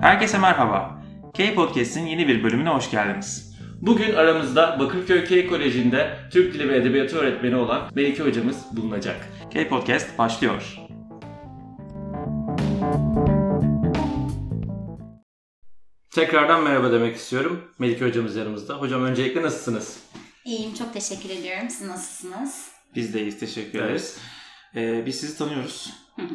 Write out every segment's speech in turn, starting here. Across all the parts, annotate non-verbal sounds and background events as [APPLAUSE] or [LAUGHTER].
Herkese merhaba. K-Podcast'in yeni bir bölümüne hoş geldiniz. Bugün aramızda Bakırköy K Koleji'nde Türk Dili ve Edebiyatı öğretmeni olan Melike hocamız bulunacak. K-Podcast başlıyor. Tekrardan merhaba demek istiyorum. Melike hocamız yanımızda. Hocam öncelikle nasılsınız? İyiyim, çok teşekkür ediyorum. Siz nasılsınız? Biz de iyiyiz, teşekkür ederiz. Ee, biz sizi tanıyoruz.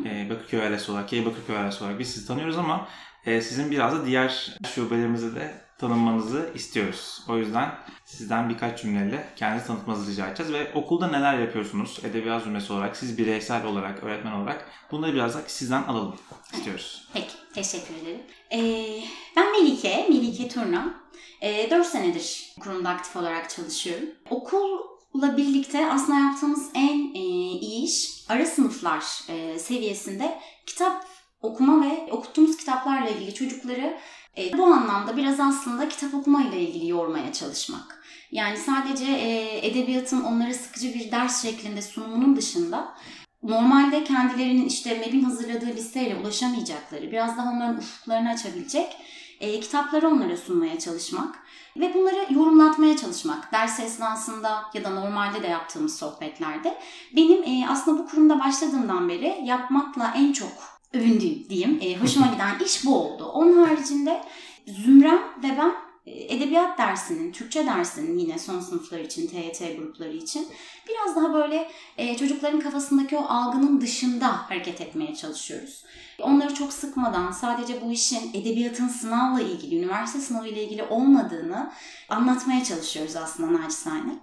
Ee, Bakırköy ailesi olarak, K Bakırköy ailesi olarak biz sizi tanıyoruz ama sizin biraz da diğer şubelerimizi de tanınmanızı istiyoruz. O yüzden sizden birkaç cümleyle kendinizi tanıtmanızı rica edeceğiz ve okulda neler yapıyorsunuz edebiyat zümresi olarak, siz bireysel olarak, öğretmen olarak bunları biraz da sizden alalım istiyoruz. Peki, teşekkür ederim. Ee, ben Melike, Melike Turna. Ee, 4 senedir kurumda aktif olarak çalışıyorum. Okulla birlikte aslında yaptığımız en e, iyi iş ara sınıflar e, seviyesinde kitap okuma ve okuttuğumuz kitaplarla ilgili çocukları e, bu anlamda biraz aslında kitap okuma ile ilgili yormaya çalışmak. Yani sadece e, edebiyatın onlara sıkıcı bir ders şeklinde sunumunun dışında normalde kendilerinin işte MEB'in hazırladığı listeyle ulaşamayacakları, biraz daha onların ufuklarını açabilecek e, kitapları onlara sunmaya çalışmak ve bunları yorumlatmaya çalışmak ders esnasında ya da normalde de yaptığımız sohbetlerde benim e, aslında bu kurumda başladığımdan beri yapmakla en çok övündüğüm diyeyim, e, hoşuma giden iş bu oldu. Onun haricinde Zümrem ve ben e, edebiyat dersinin, Türkçe dersinin yine son sınıflar için, TYT grupları için biraz daha böyle e, çocukların kafasındaki o algının dışında hareket etmeye çalışıyoruz. Onları çok sıkmadan sadece bu işin edebiyatın sınavla ilgili, üniversite sınavı ile ilgili olmadığını anlatmaya çalışıyoruz aslında naçizane.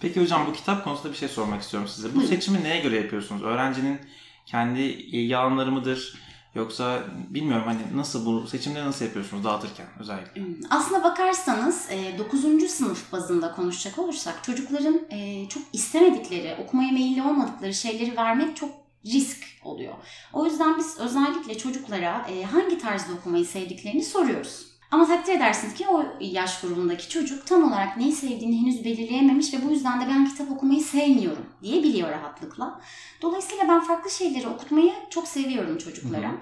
Peki hocam bu kitap konusunda bir şey sormak istiyorum size. Bu Buyurun. seçimi neye göre yapıyorsunuz? Öğrencinin kendi ilgi alanları mıdır? Yoksa bilmiyorum hani nasıl bu seçimleri nasıl yapıyorsunuz dağıtırken özellikle? Hmm, Aslına bakarsanız 9. sınıf bazında konuşacak olursak çocukların e, çok istemedikleri, okumaya meyilli olmadıkları şeyleri vermek çok risk oluyor. O yüzden biz özellikle çocuklara e, hangi tarzda okumayı sevdiklerini soruyoruz. Ama takdir edersiniz ki o yaş grubundaki çocuk tam olarak neyi sevdiğini henüz belirleyememiş ve bu yüzden de ben kitap okumayı sevmiyorum diyebiliyor rahatlıkla. Dolayısıyla ben farklı şeyleri okutmayı çok seviyorum çocuklara. Hı hı.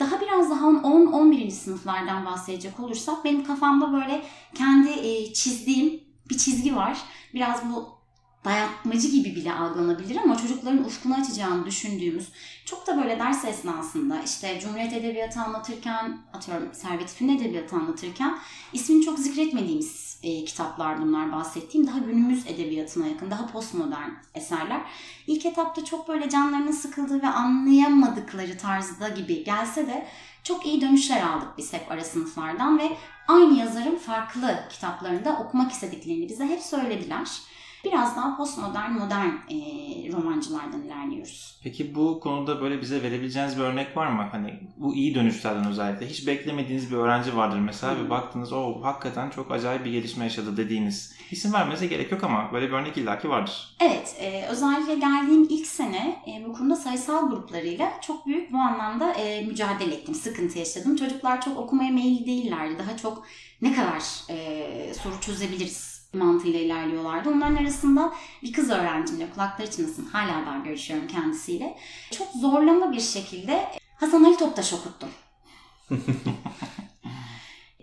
Daha biraz daha 10-11. sınıflardan bahsedecek olursak benim kafamda böyle kendi çizdiğim bir çizgi var. Biraz bu dayatmacı gibi bile algılanabilir ama çocukların ufkunu açacağını düşündüğümüz çok da böyle ders esnasında işte Cumhuriyet Edebiyatı anlatırken atıyorum Servet İfin Edebiyatı anlatırken ismini çok zikretmediğimiz e, kitaplar bunlar bahsettiğim daha günümüz edebiyatına yakın daha postmodern eserler. İlk etapta çok böyle canlarının sıkıldığı ve anlayamadıkları tarzda gibi gelse de çok iyi dönüşler aldık biz hep ara sınıflardan ve aynı yazarın farklı kitaplarında okumak istediklerini bize hep söylediler. Biraz daha postmodern, modern e, romancılardan ilerliyoruz. Peki bu konuda böyle bize verebileceğiniz bir örnek var mı? Hani bu iyi dönüşlerden özellikle hiç beklemediğiniz bir öğrenci vardır mesela Hı. ve baktınız o hakikaten çok acayip bir gelişme yaşadı dediğiniz. İsim vermenize gerek yok ama böyle bir örnek illaki vardır. Evet, e, özellikle geldiğim ilk sene e, bu kurumda sayısal gruplarıyla çok büyük bu anlamda e, mücadele ettim, sıkıntı yaşadım. Çocuklar çok okumaya meyilli değillerdi. Daha çok ne kadar e, soru çözebiliriz mantığıyla ilerliyorlardı. Onların arasında bir kız öğrencimle kulakları çınlasın hala daha görüşüyorum kendisiyle. Çok zorlama bir şekilde Hasan Ali Toptaş okuttum. [LAUGHS]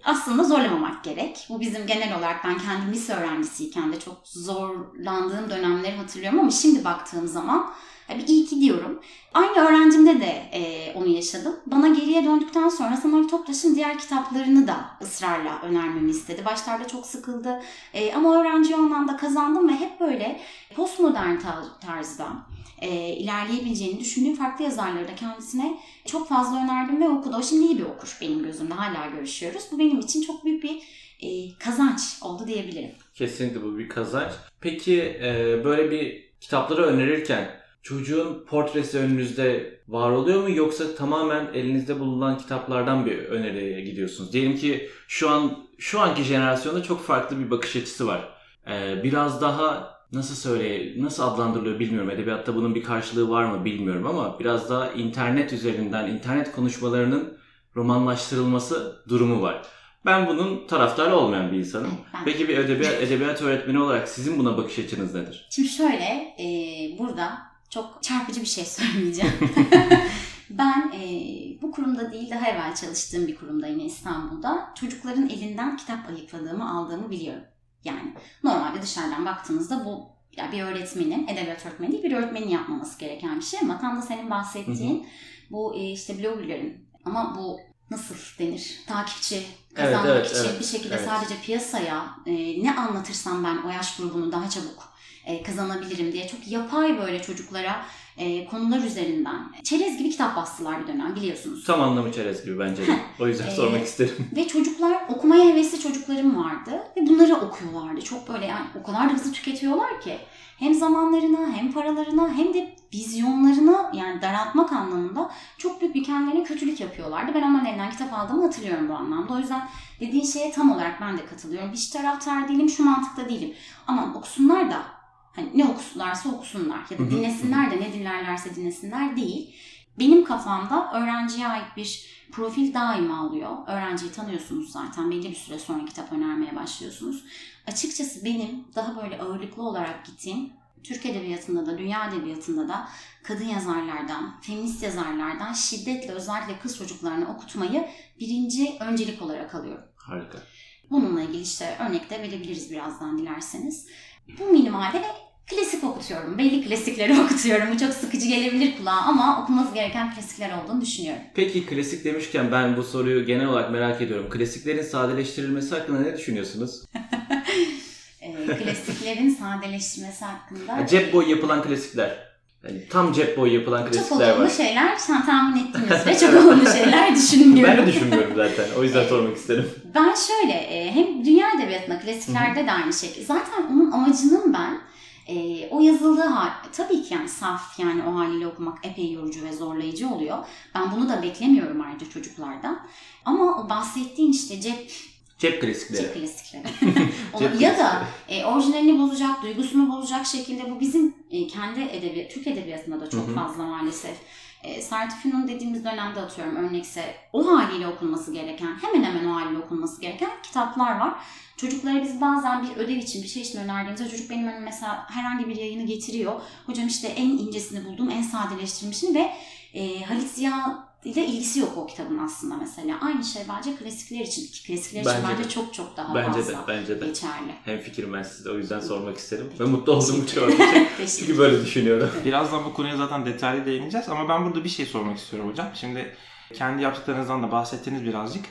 Aslında zorlamamak gerek. Bu bizim genel olarak ben kendim lise öğrencisiyken de çok zorlandığım dönemleri hatırlıyorum ama şimdi baktığım zaman bir iyi ki diyorum. Aynı öğrencimde de e, onu yaşadım. Bana geriye döndükten sonra Ali Toptaş'ın diğer kitaplarını da ısrarla önermemi istedi. Başlarda çok sıkıldı E, ama öğrenci anlamda kazandım ve hep böyle postmodern tar- tarzda e, ilerleyebileceğini düşündüğüm farklı yazarları da kendisine çok fazla önerdim ve okudu. O şimdi iyi bir okur benim gözümde. Hala görüşüyoruz. Bu benim için çok büyük bir e, kazanç oldu diyebilirim. Kesinlikle bu bir kazanç. Peki e, böyle bir kitapları önerirken çocuğun portresi önünüzde var oluyor mu yoksa tamamen elinizde bulunan kitaplardan bir öneriye gidiyorsunuz? Diyelim ki şu an şu anki jenerasyonda çok farklı bir bakış açısı var. E, biraz daha nasıl söyle nasıl adlandırılıyor bilmiyorum. Edebiyatta bunun bir karşılığı var mı bilmiyorum ama biraz daha internet üzerinden internet konuşmalarının romanlaştırılması durumu var. Ben bunun taraftarı olmayan bir insanım. [LAUGHS] Ben- Peki bir edebiyat, edebiyat öğretmeni olarak sizin buna bakış açınız nedir? Şimdi şöyle, e, burada çok çarpıcı bir şey söyleyeceğim. [LAUGHS] ben e, bu kurumda değil daha evvel çalıştığım bir kurumda yine İstanbul'da çocukların elinden kitap ayıkladığımı aldığımı biliyorum. Yani normalde dışarıdan baktığınızda bu ya bir öğretmenin, edebiyat öğretmeni değil bir öğretmenin yapmaması gereken bir şey ama tam da senin bahsettiğin bu e, işte bloggerların ama bu nasıl denir? Takipçi kazanmak Evet, evet, için evet, bir şekilde evet. sadece piyasaya e, ne anlatırsam ben o yaş grubunu daha çabuk e, kazanabilirim diye çok yapay böyle çocuklara e, konular üzerinden çerez gibi kitap bastılar bir dönem biliyorsunuz. Tam anlamı çerez gibi bence de. O yüzden Ee, sormak isterim. Ve çocuklar okumaya hevesli çocuklarım vardı ve bunları okuyorlardı. Çok böyle yani o kadar da hızlı tüketiyorlar ki hem zamanlarını hem paralarını hem de vizyonlarını yani daraltmak anlamında çok büyük bir kendilerine kötülük yapıyorlardı. Ben onların elinden kitap aldığımı hatırlıyorum bu anlamda. O yüzden dediğin şeye tam olarak ben de katılıyorum. Hiç taraftar değilim, şu mantıkta değilim. Ama okusunlar da hani ne okusunlarsa okusunlar ya da dinlesinler de ne dinlerlerse dinlesinler değil. Benim kafamda öğrenciye ait bir profil daima oluyor. Öğrenciyi tanıyorsunuz zaten. Belli bir süre sonra kitap önermeye başlıyorsunuz. Açıkçası benim daha böyle ağırlıklı olarak gittiğim Türk Edebiyatı'nda da, Dünya Edebiyatı'nda da kadın yazarlardan, feminist yazarlardan şiddetle özellikle kız çocuklarını okutmayı birinci öncelik olarak alıyorum. Harika. Bununla ilgili işte örnek de verebiliriz birazdan dilerseniz. Bu minimalde ve klasik okutuyorum. Belli klasikleri [LAUGHS] okutuyorum. Bu çok sıkıcı gelebilir kulağa ama okunması gereken klasikler olduğunu düşünüyorum. Peki klasik demişken ben bu soruyu genel olarak merak ediyorum. Klasiklerin sadeleştirilmesi hakkında ne düşünüyorsunuz? [LAUGHS] Ee, klasiklerin sadeleştirmesi hakkında cep boyu yapılan klasikler. Yani tam cep boyu yapılan çok klasikler olumlu var. şeyler sen tahmin ettiğiniz ve [LAUGHS] çok olumlu şeyler düşünmüyorum. Ben de düşünmüyorum zaten. O yüzden sormak isterim. Ben şöyle e, hem dünya edebiyatında klasiklerde de aynı şekilde. Zaten onun amacının ben e, o yazıldığı hal, tabii ki yani saf yani o haliyle okumak epey yorucu ve zorlayıcı oluyor. Ben bunu da beklemiyorum ayrıca çocuklardan. Ama o bahsettiğin işte cep, Cep klasikleri. cep klasikleri. [LAUGHS] Cep ya da e, orijinalini bozacak, duygusunu bozacak şekilde bu bizim e, kendi edebiyat, Türk edebiyatında da çok Hı hı. fazla maalesef. E, Sartre Fanon dediğimiz dönemde atıyorum örnekse o haliyle okunması gereken, hemen hemen o haliyle okunması gereken kitaplar var. Çocuklara biz bazen bir ödev için bir şey için önerdiğimizde çocuk benim önüme mesela herhangi bir yayını getiriyor. Hocam işte en incesini buldum, en sadeleştirmişini ve e, Halit Ziya ile ilgisi yok o kitabın aslında mesela. Aynı şey bence klasikler için. Ki Klasikler için Bence bence de. çok çok daha Bence de, fazla bence de. geçerli. Hem fikrim ben size o yüzden sormak isterim. Ve Peki. mutlu oldum bu cevap [LAUGHS] için. Çünkü böyle düşünüyorum. [LAUGHS] Birazdan bu konuya zaten detaylı değineceğiz ama ben burada bir şey sormak istiyorum hocam. Şimdi kendi yaptıklarınızdan da bahsettiniz birazcık.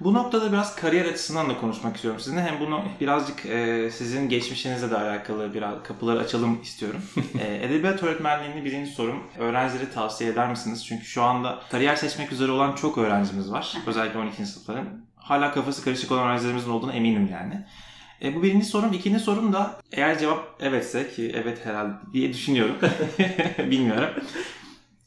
Bu noktada biraz kariyer açısından da konuşmak istiyorum sizinle. Hem bunu birazcık e, sizin geçmişinizle de alakalı biraz kapıları açalım istiyorum. [LAUGHS] e, edebiyat öğretmenliğini birinci sorum. Öğrencilere tavsiye eder misiniz? Çünkü şu anda kariyer seçmek üzere olan çok öğrencimiz var. Özellikle 12. sınıfların. Hala kafası karışık olan öğrencilerimizin olduğunu eminim yani. E, bu birinci sorum. İkinci sorum da eğer cevap evetse ki evet herhalde diye düşünüyorum. [LAUGHS] [LAUGHS] Bilmiyorum.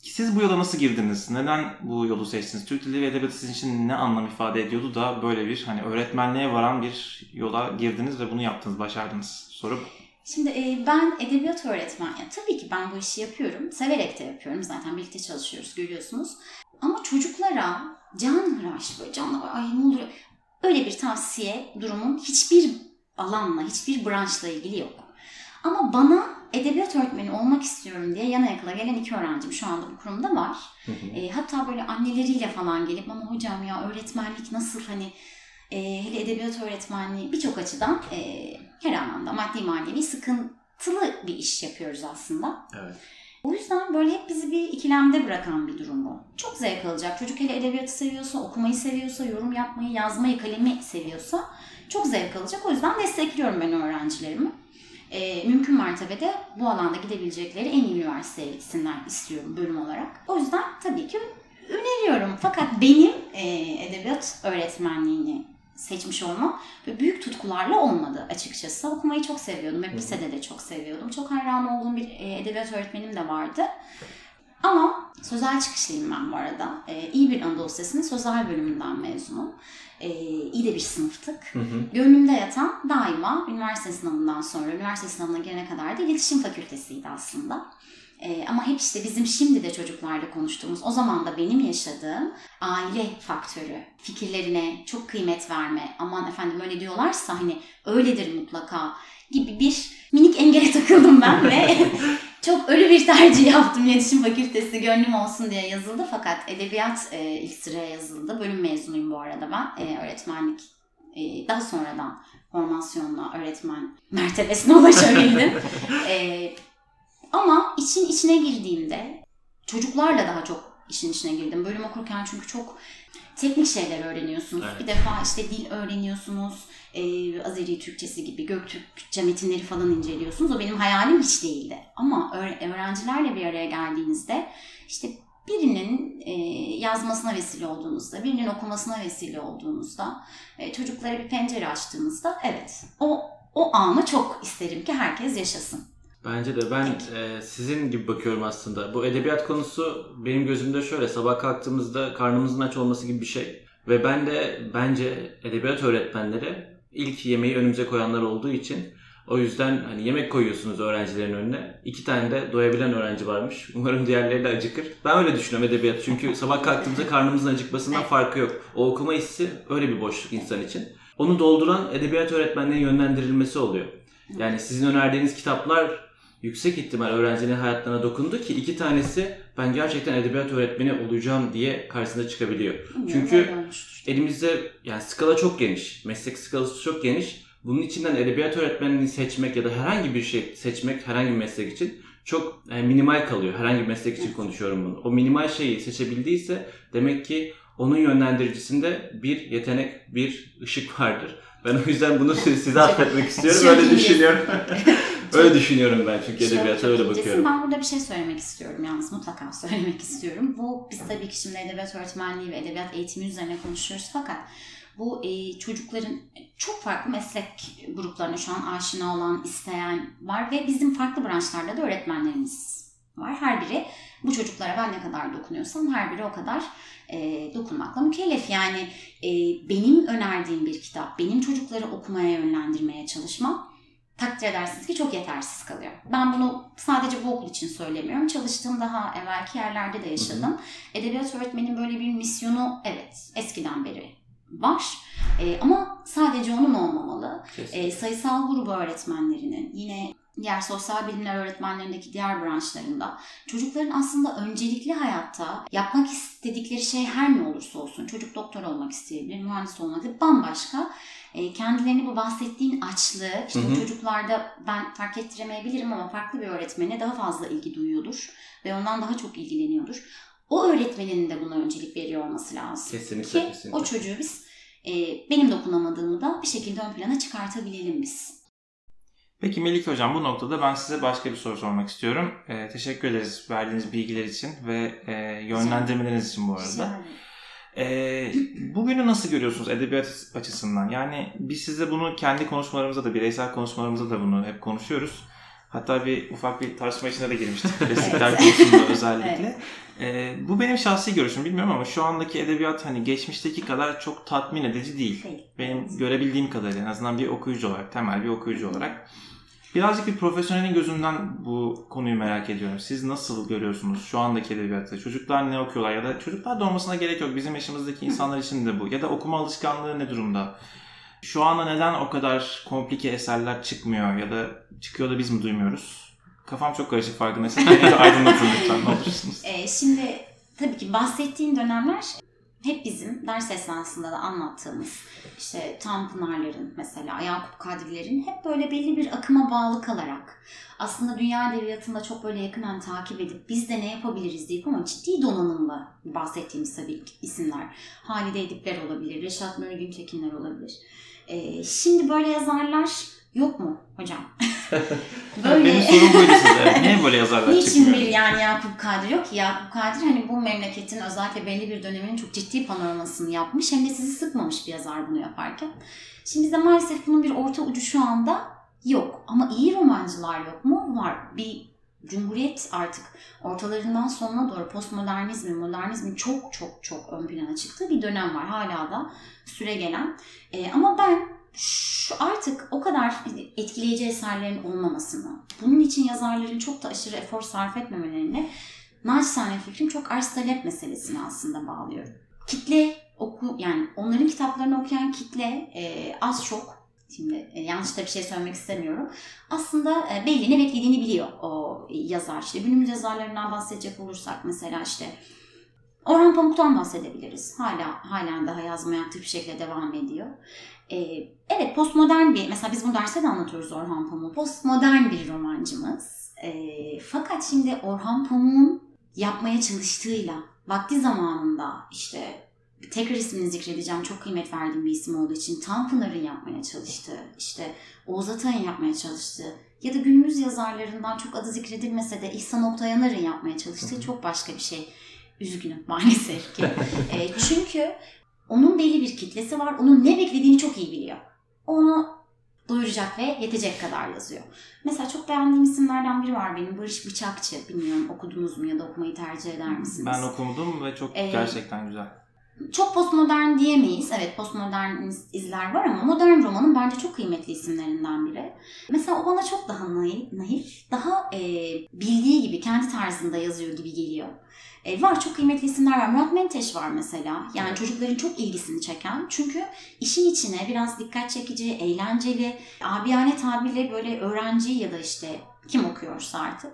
Siz bu yola nasıl girdiniz? Neden bu yolu seçtiniz? Türk Dili ve Edebiyatı sizin için ne anlam ifade ediyordu da böyle bir hani öğretmenliğe varan bir yola girdiniz ve bunu yaptınız, başardınız? Soru. Şimdi e, ben edebiyat öğretmen, yani tabii ki ben bu işi yapıyorum. Severek de yapıyorum. Zaten birlikte çalışıyoruz görüyorsunuz. Ama çocuklara can hıraş böyle canla ay ne oluyor? Öyle bir tavsiye durumun hiçbir alanla, hiçbir branşla ilgili yok. Ama bana edebiyat öğretmeni olmak istiyorum diye yana yakıla gelen iki öğrencim şu anda bu kurumda var. E, hatta böyle anneleriyle falan gelip ama hocam ya öğretmenlik nasıl hani e, hele edebiyat öğretmenliği birçok açıdan e, her anlamda maddi manevi sıkıntılı bir iş yapıyoruz aslında. Evet. O yüzden böyle hep bizi bir ikilemde bırakan bir durum bu. Çok zevk alacak. Çocuk hele edebiyatı seviyorsa, okumayı seviyorsa, yorum yapmayı, yazmayı, kalemi seviyorsa çok zevk alacak. O yüzden destekliyorum ben öğrencilerimi. Ee, mümkün mertebede bu alanda gidebilecekleri en iyi üniversiteye gitsinler istiyorum bölüm olarak. O yüzden tabii ki öneriyorum. Fakat benim e, edebiyat öğretmenliğini seçmiş olmam ve büyük tutkularla olmadı açıkçası. Okumayı çok seviyordum. Hep lisede de çok seviyordum. Çok hayran olduğum bir e, edebiyat öğretmenim de vardı. Ama sözel çıkışlıyım ben bu arada. E, iyi bir Anadolu Lisesi'nin sözel bölümünden mezunum. E, iyi de bir sınıftık. Hı hı. Gönlümde yatan daima üniversite sınavından sonra, üniversite sınavına gelene kadar da iletişim fakültesiydi aslında. Ee, ama hep işte bizim şimdi de çocuklarla konuştuğumuz, o zaman da benim yaşadığım aile faktörü, fikirlerine çok kıymet verme, aman efendim öyle diyorlarsa hani öyledir mutlaka gibi bir minik engele takıldım ben ve [LAUGHS] çok ölü bir tercih yaptım. İletişim Fakültesi gönlüm olsun diye yazıldı. Fakat edebiyat e, ilk sıraya yazıldı. Bölüm mezunuyum bu arada ben. E, öğretmenlik e, daha sonradan formasyonla öğretmen mertebesine [LAUGHS] ulaşabildim. e, ama için içine girdiğimde çocuklarla daha çok işin içine girdim. Bölüm okurken çünkü çok teknik şeyler öğreniyorsunuz. Evet. Bir defa işte dil öğreniyorsunuz. E, Azeri Türkçesi gibi Göktürkçe metinleri falan inceliyorsunuz. O benim hayalim hiç değildi. Ama öğre- öğrencilerle bir araya geldiğinizde işte birinin e, yazmasına vesile olduğunuzda, birinin okumasına vesile olduğunuzda, e, çocuklara bir pencere açtığınızda evet o o anı çok isterim ki herkes yaşasın. Bence de ben e, sizin gibi bakıyorum aslında. Bu edebiyat konusu benim gözümde şöyle sabah kalktığımızda karnımızın aç olması gibi bir şey. Ve ben de bence edebiyat öğretmenleri ilk yemeği önümüze koyanlar olduğu için o yüzden hani yemek koyuyorsunuz öğrencilerin önüne. İki tane de doyabilen öğrenci varmış. [LAUGHS] Umarım diğerleri de acıkır. Ben öyle düşünüyorum edebiyat. Çünkü [LAUGHS] sabah kalktığımızda karnımızın acıkmasından farkı yok. O okuma hissi öyle bir boşluk insan için. Onu dolduran edebiyat öğretmenliğinin yönlendirilmesi oluyor. Yani sizin önerdiğiniz kitaplar yüksek ihtimal öğrencinin hayatlarına dokundu ki iki tanesi ben gerçekten edebiyat öğretmeni olacağım diye karşısına çıkabiliyor. Bilmiyorum, Çünkü. Elimizde yani skala çok geniş, meslek skalası çok geniş. Bunun içinden edebiyat öğretmenliğini seçmek ya da herhangi bir şey seçmek herhangi bir meslek için çok e, minimal kalıyor. Herhangi bir meslek için konuşuyorum bunu. O minimal şeyi seçebildiyse demek ki onun yönlendiricisinde bir yetenek, bir ışık vardır. Ben o yüzden bunu [LAUGHS] size [LAUGHS] atfetmek istiyorum. Öyle düşünüyorum. [LAUGHS] öyle düşünüyorum ben çünkü edebiyata öyle bakıyorum. Ben burada bir şey söylemek istiyorum yalnız mutlaka [LAUGHS] söylemek istiyorum. Bu biz tabii ki şimdi edebiyat öğretmenliği ve edebiyat eğitimi üzerine konuşuyoruz fakat bu e, çocukların çok farklı meslek gruplarına şu an aşina olan, isteyen var ve bizim farklı branşlarda da öğretmenlerimiz var. Her biri bu çocuklara ben ne kadar dokunuyorsam her biri o kadar e, dokunmakla mükellef. Yani e, benim önerdiğim bir kitap, benim çocukları okumaya yönlendirmeye çalışmam takdir edersiniz ki çok yetersiz kalıyor. Ben bunu sadece bu okul için söylemiyorum. Çalıştığım daha evvelki yerlerde de yaşadım. Edebiyat öğretmenin böyle bir misyonu evet eskiden beri var. Ee, ama sadece onun olmamalı. Ee, sayısal grubu öğretmenlerinin yine diğer sosyal bilimler öğretmenlerindeki diğer branşlarında çocukların aslında öncelikli hayatta yapmak istedikleri şey her ne olursa olsun çocuk doktor olmak isteyebilir, mühendis olmak isteyebilir, bambaşka e, kendilerini bu bahsettiğin açlığı işte Hı hı. çocuklarda ben fark ettiremeyebilirim ama farklı bir öğretmene daha fazla ilgi duyuyordur ve ondan daha çok ilgileniyordur. O öğretmenin de buna öncelik veriyor olması lazım Kesinlikle, ki kesinlikle. o çocuğu biz e, benim dokunamadığımı da bir şekilde ön plana çıkartabilelim biz. Peki Melike Hocam bu noktada ben size başka bir soru sormak istiyorum. Ee, teşekkür ederiz verdiğiniz bilgiler için ve e, yönlendirmeleriniz için bu arada. Güzel. Ee, bugünü nasıl görüyorsunuz edebiyat açısından? Yani biz size bunu kendi konuşmalarımızda da, bireysel konuşmalarımızda da bunu hep konuşuyoruz. Hatta bir ufak bir tartışma içine de girmiştik. [LAUGHS] Klasikler Evet. konusunda özellikle. Ee, bu benim şahsi görüşüm bilmiyorum ama şu andaki edebiyat hani geçmişteki kadar çok tatmin edici değil. Değil. Benim görebildiğim kadarıyla en azından bir okuyucu olarak, temel bir okuyucu olarak. Birazcık bir profesyonelin gözünden bu konuyu merak ediyorum. Siz nasıl görüyorsunuz şu andaki edebiyatı? Çocuklar ne okuyorlar ya da çocuklar da olmasına gerek yok. Bizim yaşımızdaki insanlar için de bu. Ya da okuma alışkanlığı ne durumda? Şu anda neden o kadar komplike eserler çıkmıyor ya da çıkıyor da biz mi duymuyoruz? Kafam çok karışık farkındaysanız [LAUGHS] aydınlatın lütfen ne olursunuz. E, şimdi tabii ki bahsettiğin dönemler hep bizim ders esnasında da anlattığımız işte Tanpınarların mesela Yakup Kadrilerin hep böyle belli bir akıma bağlı kalarak aslında dünya edebiyatında çok böyle yakından takip edip biz de ne yapabiliriz deyip ama ciddi donanımla bahsettiğimiz tabii isimler. Halide Edipler olabilir, Reşat Nuri Güntekinler olabilir. E, şimdi böyle yazarlar yok mu hocam? [LAUGHS] Benim sorum buydu size. Niye böyle [LAUGHS] yazarlar Niçin çıkmıyor? bir yani Yakup Kadri yok ki? Yakup Kadri hani bu memleketin özellikle belli bir döneminin çok ciddi panoramasını yapmış. Hem de sizi sıkmamış bir yazar bunu yaparken. Şimdi bizde maalesef bunun bir orta ucu şu anda yok. Ama iyi romancılar yok mu? Var. Bir Cumhuriyet artık ortalarından sonuna doğru postmodernizmin, modernizmin çok çok çok ön plana çıktığı bir dönem var. Hala da süre gelen. Ee, ama ben şu artık o kadar etkileyici eserlerin olmamasını, bunun için yazarların çok da aşırı efor sarf etmemelerini naçizane fikrim çok arz talep meselesine aslında bağlıyorum. Kitle oku yani onların kitaplarını okuyan kitle e, az çok Şimdi e, yanlış da bir şey söylemek istemiyorum. Aslında e, belli ne beklediğini biliyor o yazar. İşte günümüz yazarlarından bahsedecek olursak mesela işte Orhan Pamuk'tan bahsedebiliriz. Hala halen daha yazmaya aktif bir şekilde devam ediyor. Ee, evet postmodern bir, mesela biz bu derste de anlatıyoruz Orhan Pamuk. Postmodern bir romancımız. Ee, fakat şimdi Orhan Pamuk'un yapmaya çalıştığıyla vakti zamanında işte tekrar ismini zikredeceğim çok kıymet verdiğim bir isim olduğu için Tanpınar'ın yapmaya çalıştığı, işte Oğuz Atay'ın yapmaya çalıştığı ya da günümüz yazarlarından çok adı zikredilmese de İhsan Oktayanar'ın yapmaya çalıştığı çok başka bir şey. Üzgünüm maalesef ki. [LAUGHS] e, çünkü onun belli bir kitlesi var. Onun ne beklediğini çok iyi biliyor. Onu doyuracak ve yetecek kadar yazıyor. Mesela çok beğendiğim isimlerden biri var benim. Barış Bıçakçı. Bilmiyorum okudunuz mu ya da okumayı tercih eder misiniz? Ben okudum ve çok Ee, gerçekten güzel. Çok postmodern diyemeyiz. Evet postmodern iz- izler var ama modern romanın bence çok kıymetli isimlerinden biri. Mesela o bana çok daha naif, naif daha e, bildiği gibi kendi tarzında yazıyor gibi geliyor. E, var çok kıymetli isimler var. Murat Menteş var mesela. Yani Evet. çocukların çok ilgisini çeken. Çünkü işin içine biraz dikkat çekici, eğlenceli, abiyane tabirle böyle öğrenci ya da işte kim okuyorsa artık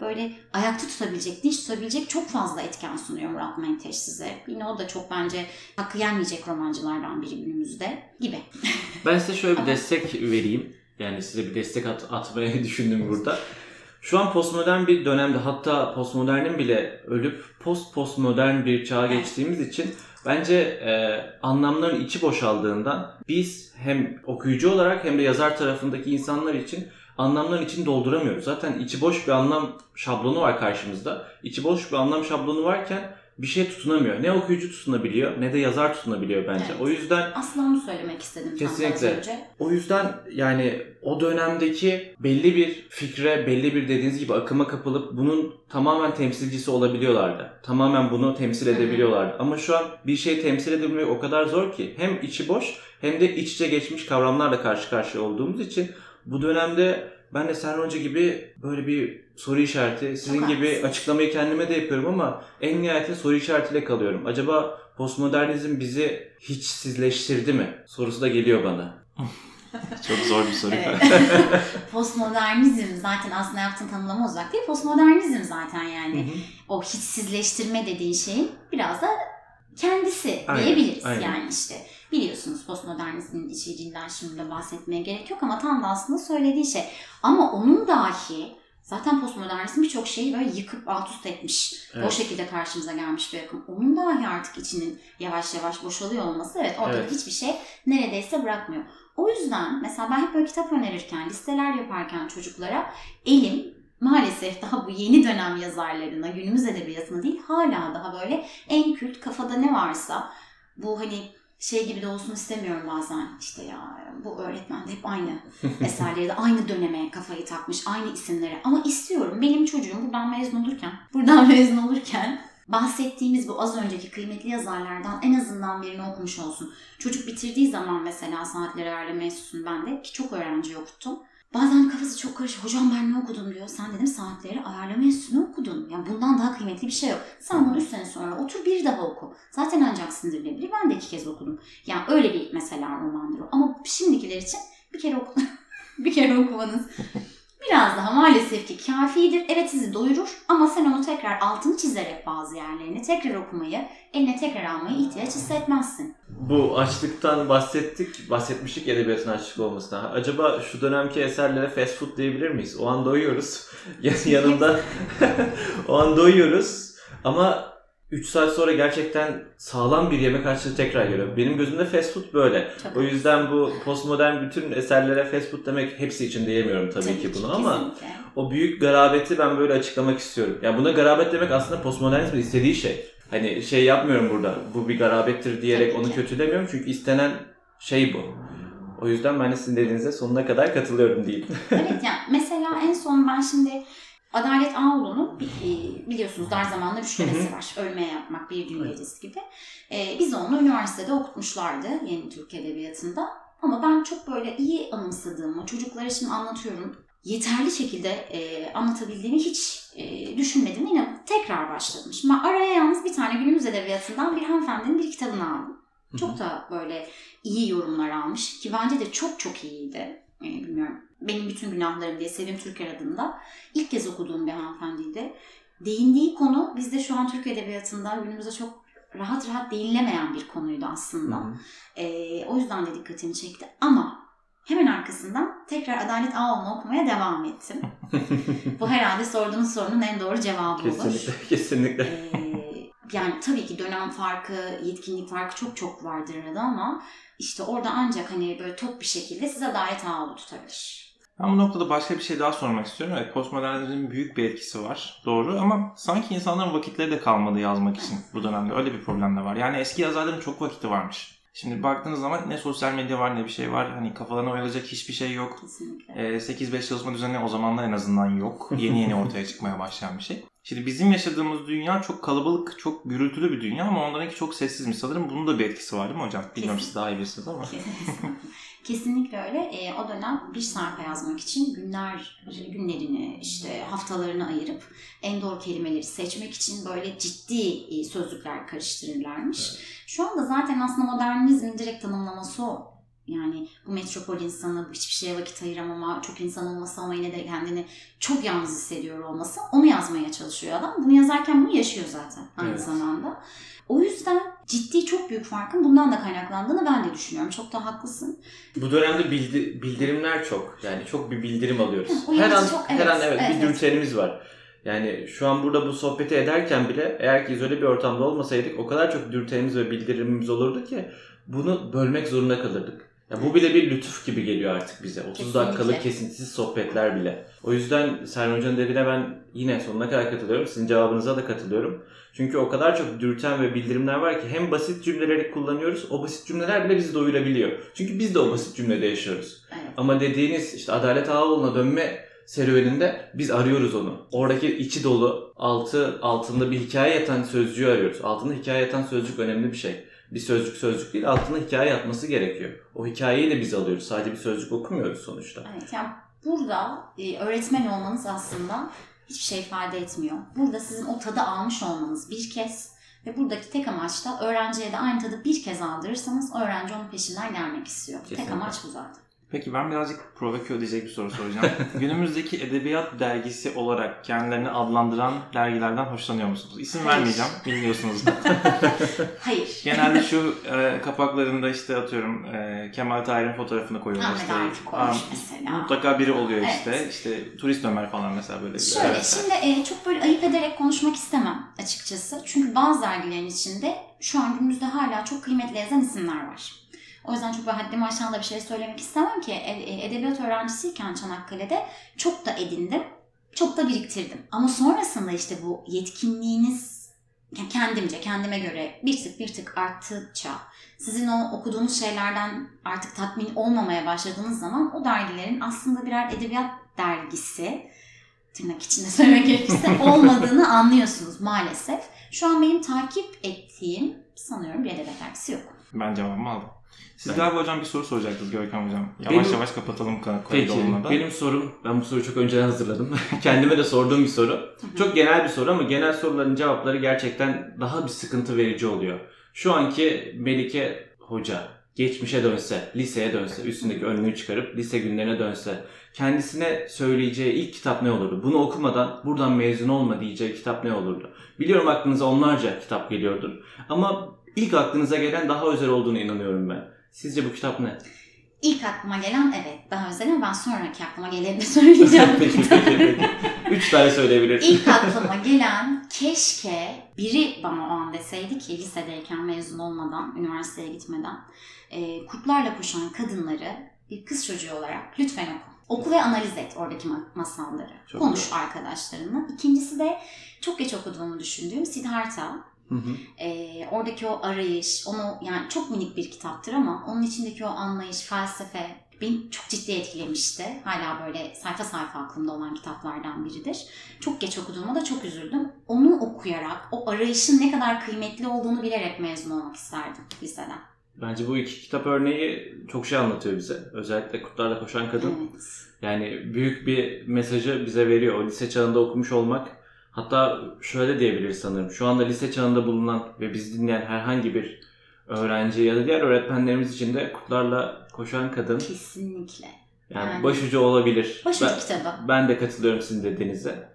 böyle ayakta tutabilecek, dinç tutabilecek çok fazla etken sunuyor Murat Menteş size. Yine o da çok bence hakkı yenmeyecek romancılardan biri günümüzde gibi. Ben size şöyle bir destek vereyim. Yani size bir destek at, atmayı [LAUGHS] düşündüm burada. Şu an postmodern bir dönemde hatta postmodernin bile ölüp post postmodern bir çağa geçtiğimiz için bence e, anlamların içi boşaldığından biz hem okuyucu olarak hem de yazar tarafındaki insanlar için anlamların içini dolduramıyoruz. Zaten içi boş bir anlam şablonu var karşımızda. İçi boş bir anlam şablonu varken bir şey tutunamıyor. Ne okuyucu tutunabiliyor ne de yazar tutunabiliyor bence. Evet. O yüzden Aslında onu söylemek istedim Kesinlikle. önce. o yüzden yani o dönemdeki belli bir fikre, belli bir dediğiniz gibi akıma kapılıp bunun tamamen temsilcisi olabiliyorlardı. Tamamen bunu temsil edebiliyorlardı. Ama şu an bir şeyi temsil edebilmek o kadar zor ki hem içi boş hem de iç içe geçmiş kavramlarla karşı karşıya olduğumuz için bu dönemde ben de Serhan Hoca gibi böyle bir soru işareti, sizin Çok gibi açıklamayı kendime de yapıyorum ama en nihayetinde soru işaretiyle kalıyorum. Acaba postmodernizm bizi hiçsizleştirdi mi? Sorusu da geliyor bana. [LAUGHS] Çok zor bir soru. Evet. [LAUGHS] Postmodernizm zaten aslında yaptığın tanımlama uzak değil. Postmodernizm zaten yani. o hissizleştirme dediğin şeyin biraz da kendisi Aynen, diyebiliriz. aynen. Yani işte biliyorsunuz postmodernizmin içeriğinden şimdi de bahsetmeye gerek yok ama tam da aslında söylediği şey. Ama onun dahi zaten postmodernizm birçok şeyi böyle yıkıp alt üst etmiş. O Evet. şekilde karşımıza gelmiş bir akım. Onun dahi artık içinin yavaş yavaş boşalıyor olması evet orada Evet. hiçbir şey neredeyse bırakmıyor. O yüzden mesela ben hep böyle kitap önerirken, listeler yaparken çocuklara elim maalesef daha bu yeni dönem yazarlarına, günümüz edebiyatına değil hala daha böyle en kült kafada ne varsa bu hani şey gibi de olsun istemiyorum bazen işte ya bu öğretmen de hep aynı [LAUGHS] eserleri de aynı döneme kafayı takmış aynı isimlere ama istiyorum benim çocuğum buradan mezun olurken [LAUGHS] buradan mezun olurken bahsettiğimiz bu az önceki kıymetli yazarlardan en azından birini okumuş olsun. Çocuk bitirdiği zaman mesela saatleri ayarlama enstitüsünü ben de ki çok öğrenci okuttum. Bazen kafası çok karışık. Hocam ben ne okudum diyor. Sen dedim saatleri ayarlama enstitüsünü okudun. Yani bundan daha kıymetli bir şey yok. Sen bunu 3 sene sonra otur bir daha oku. Zaten ancak sindirilebilir. Ben de iki kez okudum. Yani öyle bir mesela romandır. Ama şimdikiler için bir kere oku [LAUGHS] bir kere okumanız biraz daha maalesef ki kafidir. Evet sizi doyurur ama sen onu tekrar altını çizerek bazı yerlerini tekrar okumayı, eline tekrar almayı ihtiyaç hissetmezsin. Bu açlıktan bahsettik, bahsetmiştik edebiyatın açlık olmasına. Acaba şu dönemki eserlere fast food diyebilir miyiz? O an doyuyoruz. [LAUGHS] Ya- Yanında [LAUGHS] [LAUGHS] o an doyuyoruz ama 3 saat sonra gerçekten sağlam bir yemek açlığı tekrar geliyor. Benim gözümde fast food böyle. Çok O yüzden bu postmodern bütün eserlere fast food demek hepsi için diyemiyorum tabii, Tabii ki bunu ama kesinlikle. o büyük garabeti ben böyle açıklamak istiyorum. Yani buna garabet demek aslında postmodernizmin istediği şey. Hani şey yapmıyorum burada. Bu bir garabettir diyerek Tabii onu ki. kötülemiyorum çünkü istenen şey bu. O yüzden ben de sizin dediğinize sonuna kadar katılıyorum diyeyim. Evet yani mesela en son ben şimdi Adalet Ağoğlu'nun e, biliyorsunuz dar zamanda üçlemesi var. Ölmeye yapmak, bir Evet. gecesi gibi. E, biz onu üniversitede okutmuşlardı Yeni Türk Edebiyatı'nda. Ama ben çok böyle iyi anımsadığımı, çocuklara şimdi anlatıyorum. Yeterli şekilde e, anlatabildiğimi hiç e, düşünmedim. Yine tekrar başladım. Şimdi araya yalnız bir tane günümüz edebiyatından bir hanımefendinin bir kitabını aldım. Çok da böyle iyi yorumlar almış ki bence de çok çok iyiydi. Ee, bilmiyorum. Benim bütün günahlarım diye Sevim Türker adında ilk kez okuduğum bir hanımefendiydi. Değindiği konu bizde şu an Türk Edebiyatı'nda günümüzde çok rahat rahat değinilemeyen bir konuydu aslında. Hı hı. Ee, o yüzden de dikkatimi çekti. Ama hemen arkasından tekrar Adalet Ağol'unu okumaya devam ettim. [LAUGHS] Bu herhalde sorduğunuz sorunun en doğru cevabı olur. Kesinlikle, [LAUGHS] kesinlikle. Ee, yani tabii ki dönem farkı, yetkinlik farkı çok çok vardır arada ama işte orada ancak hani böyle top bir şekilde size Adalet Ağol'u tutabilir. Ben bu noktada başka bir şey daha sormak istiyorum. Evet postmodernizmin büyük bir etkisi var. Doğru ama sanki insanların vakitleri de kalmadı yazmak için bu dönemde. Öyle bir problem de var. Yani eski yazarların çok vakiti varmış. Şimdi baktığınız zaman ne sosyal medya var ne bir şey var. Hani kafalarına oyalayacak hiçbir şey yok. Kesinlikle. Ee, 8-5 çalışma düzeni o zamanlar en azından yok. Yeni yeni ortaya çıkmaya başlayan bir şey. Şimdi bizim yaşadığımız dünya çok kalabalık, çok gürültülü bir dünya ama onlarınki çok sessizmiş. Sanırım bunun da bir etkisi var değil mi hocam? Bilmiyorum siz daha iyi bilirsiniz ama. Kesinlikle öyle. E, o dönem bir sayfa yazmak için günler, günlerini, işte haftalarını ayırıp en doğru kelimeleri seçmek için böyle ciddi e, sözlükler karıştırırlarmış. Şu anda zaten aslında modernizmin direkt tanımlaması o. Yani bu metropol insanı, hiçbir şeye vakit ayıramama, çok insan olması ama yine de kendini çok yalnız hissediyor olması. Onu yazmaya çalışıyor adam. Bunu yazarken bunu yaşıyor zaten aynı Evet. zamanda. O yüzden ciddi çok büyük farkın bundan da kaynaklandığını ben de düşünüyorum. Çok da haklısın. Bu dönemde bildi- bildirimler çok. Yani çok bir bildirim alıyoruz. Hı, her an çok- her an evet, evet, evet. bir dürtenimiz var. Yani şu an burada bu sohbeti ederken bile eğer ki izole bir ortamda olmasaydık o kadar çok dürtenimiz ve bildirimimiz olurdu ki bunu bölmek zorunda kalırdık. Ya bu bile bir lütuf gibi geliyor artık bize. 30 Kesinlikle. dakikalık kesintisiz sohbetler bile. O yüzden Serhan Hoca'nın dediğine ben yine sonuna kadar katılıyorum. Sizin cevabınıza da katılıyorum. Çünkü o kadar çok dürten ve bildirimler var ki hem basit cümleleri kullanıyoruz. O basit cümleler bile bizi doyurabiliyor. Çünkü biz de o basit cümlede yaşıyoruz. Evet. Ama dediğiniz işte Adalet Ağaoğlu'na dönme serüveninde biz arıyoruz onu. Oradaki içi dolu, altı altında bir hikaye yatan sözcüğü arıyoruz. Altında hikaye yatan sözcük önemli bir şey. Bir sözcük sözcük değil, altında hikaye yatması gerekiyor. O hikayeyi de biz alıyoruz. Sadece bir sözcük okumuyoruz sonuçta. Evet, yani burada e, öğretmen olmanız aslında hiçbir şey ifade etmiyor. Burada sizin o tadı almış olmanız bir kez ve buradaki tek amaç da öğrenciye de aynı tadı bir kez aldırırsanız öğrenci onun peşinden gelmek istiyor. Tek Kesinlikle. amaç bu zaten. Peki ben birazcık provokör diyecek bir soru soracağım. [LAUGHS] Günümüzdeki edebiyat dergisi olarak kendilerini adlandıran dergilerden hoşlanıyor musunuz? İsim Hayır. vermeyeceğim, biliyorsunuz. [LAUGHS] Hayır. Genelde şu [LAUGHS] e, kapaklarında işte atıyorum e, Kemal Tahir'in fotoğrafını koyuyorlar. Ahmet işte, Arif koymuş Am- mesela. Mutlaka biri oluyor Evet. işte. İşte Turist Ömer falan mesela böyle. Şöyle Evet. şimdi e, çok böyle ayıp ederek konuşmak istemem açıkçası. Çünkü bazı dergilerin içinde şu an günümüzde hala çok kıymetli yazan isimler var. O yüzden çok böyle haddimi aşan da bir şey söylemek istemem ki e- e, edebiyat öğrencisiyken Çanakkale'de çok da edindim. Çok da biriktirdim. Ama sonrasında işte bu yetkinliğiniz yani kendimce, kendime göre bir tık bir tık arttıkça sizin o okuduğunuz şeylerden artık tatmin olmamaya başladığınız zaman o dergilerin aslında birer edebiyat dergisi tırnak içinde [LAUGHS] söylemek gerekirse [LAUGHS] olmadığını anlıyorsunuz maalesef. Şu an benim takip ettiğim sanıyorum bir edebiyat dergisi yok. Ben cevabımı aldım. Siz Ben- galiba hocam bir soru soracaktınız Görkem hocam. Yavaş Benim- yavaş kapatalım Peki olmadan. benim sorum, ben bu soruyu çok önceden hazırladım. [LAUGHS] Kendime de sorduğum bir soru. Çok genel bir soru ama genel soruların cevapları gerçekten daha bir sıkıntı verici oluyor. Şu anki Melike Hoca geçmişe dönse, liseye dönse, üstündeki önlüğü çıkarıp lise günlerine dönse, kendisine söyleyeceği ilk kitap ne olurdu? Bunu okumadan buradan mezun olma diyeceği kitap ne olurdu? Biliyorum aklınıza onlarca kitap geliyordur ama ilk aklınıza gelen daha özel olduğunu inanıyorum ben. Sizce bu kitap ne? İlk aklıma gelen evet daha özel ama ben sonraki aklıma geleni de [LAUGHS] söyleyeceğim. peki, peki, peki. Üç tane söyleyebilirsin. İlk aklıma gelen keşke biri bana o an deseydi ki lisedeyken mezun olmadan, üniversiteye gitmeden e, kurtlarla koşan kadınları bir kız çocuğu olarak lütfen oku. Oku ve analiz et oradaki ma- masalları. Çok Konuş arkadaşlarınla. İkincisi de çok geç okuduğumu düşündüğüm Siddhartha. Hı hı. Ee, oradaki o arayış, onu yani çok minik bir kitaptır ama onun içindeki o anlayış, felsefe beni çok ciddi etkilemişti. Hala böyle sayfa sayfa aklımda olan kitaplardan biridir. Çok geç okuduğuma da çok üzüldüm. Onu okuyarak, o arayışın ne kadar kıymetli olduğunu bilerek mezun olmak isterdim liseden. Bence bu iki kitap örneği çok şey anlatıyor bize. Özellikle Kurtlarla Koşan Kadın. Evet. Yani büyük bir mesajı bize veriyor. O lise çağında okumuş olmak. Hatta şöyle diyebiliriz sanırım. Şu anda lise çağında bulunan ve bizi dinleyen herhangi bir öğrenci ya da diğer öğretmenlerimiz için de Kurtlarla Koşan Kadın Kesinlikle. yani Yani. başucu olabilir. Başucu Ben- kitabı. Ben de katılıyorum sizin dediğinize.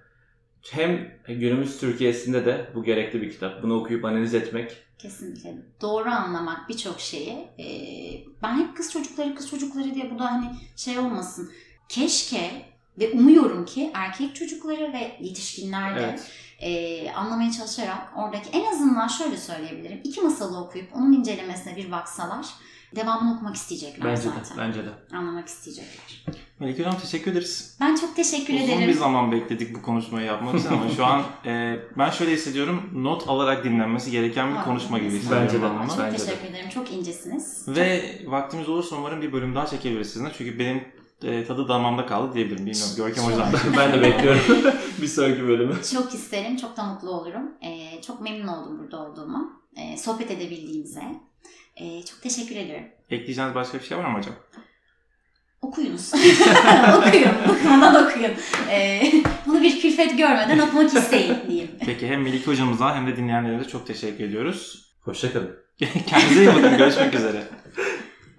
Hem günümüz Türkiye'sinde de bu gerekli bir kitap. Bunu okuyup analiz etmek. Kesinlikle. Doğru anlamak birçok şeyi. Ee, ben hep kız çocukları kız çocukları diye bu da hani şey olmasın. Keşke ve umuyorum ki erkek çocukları ve yetişkinler de Evet. e, anlamaya çalışarak oradaki en azından şöyle söyleyebilirim. iki masalı okuyup onun incelemesine bir baksalar devamını okumak isteyecekler Bence de. zaten. Bence de. Anlamak isteyecekler. Melike Hocam teşekkür ederiz. Ben çok teşekkür Uzun ederim. bir zaman bekledik bu konuşmayı yapmak için ama şu an [LAUGHS] e, ben şöyle hissediyorum. Not alarak dinlenmesi gereken bir konuşma gibi Bence hissediyorum de. ben bunu. Çok Bence de. teşekkür ederim. Çok incesiniz. Ve vaktimiz olursa umarım bir bölüm daha çekebiliriz sizinle. Çünkü benim e, tadı damağımda kaldı diyebilirim. Bilmiyorum. [LAUGHS] Görkem Hocam. ben de bekliyorum [LAUGHS] bir sonraki bölümü. Çok isterim, çok da mutlu olurum. Ee, çok memnun oldum burada olduğuma. Ee, sohbet edebildiğimize. Ee, çok teşekkür ediyorum. Ekleyeceğiniz başka bir şey var mı hocam? Okuyunuz. [LAUGHS] okuyun. Bıkmadan okuyun. Ee, bunu bir külfet görmeden okumak isteyin diyeyim. Peki hem Melike hocamıza hem de dinleyenlerimize çok teşekkür ediyoruz. Hoşçakalın. Kendinize iyi bakın. Görüşmek üzere.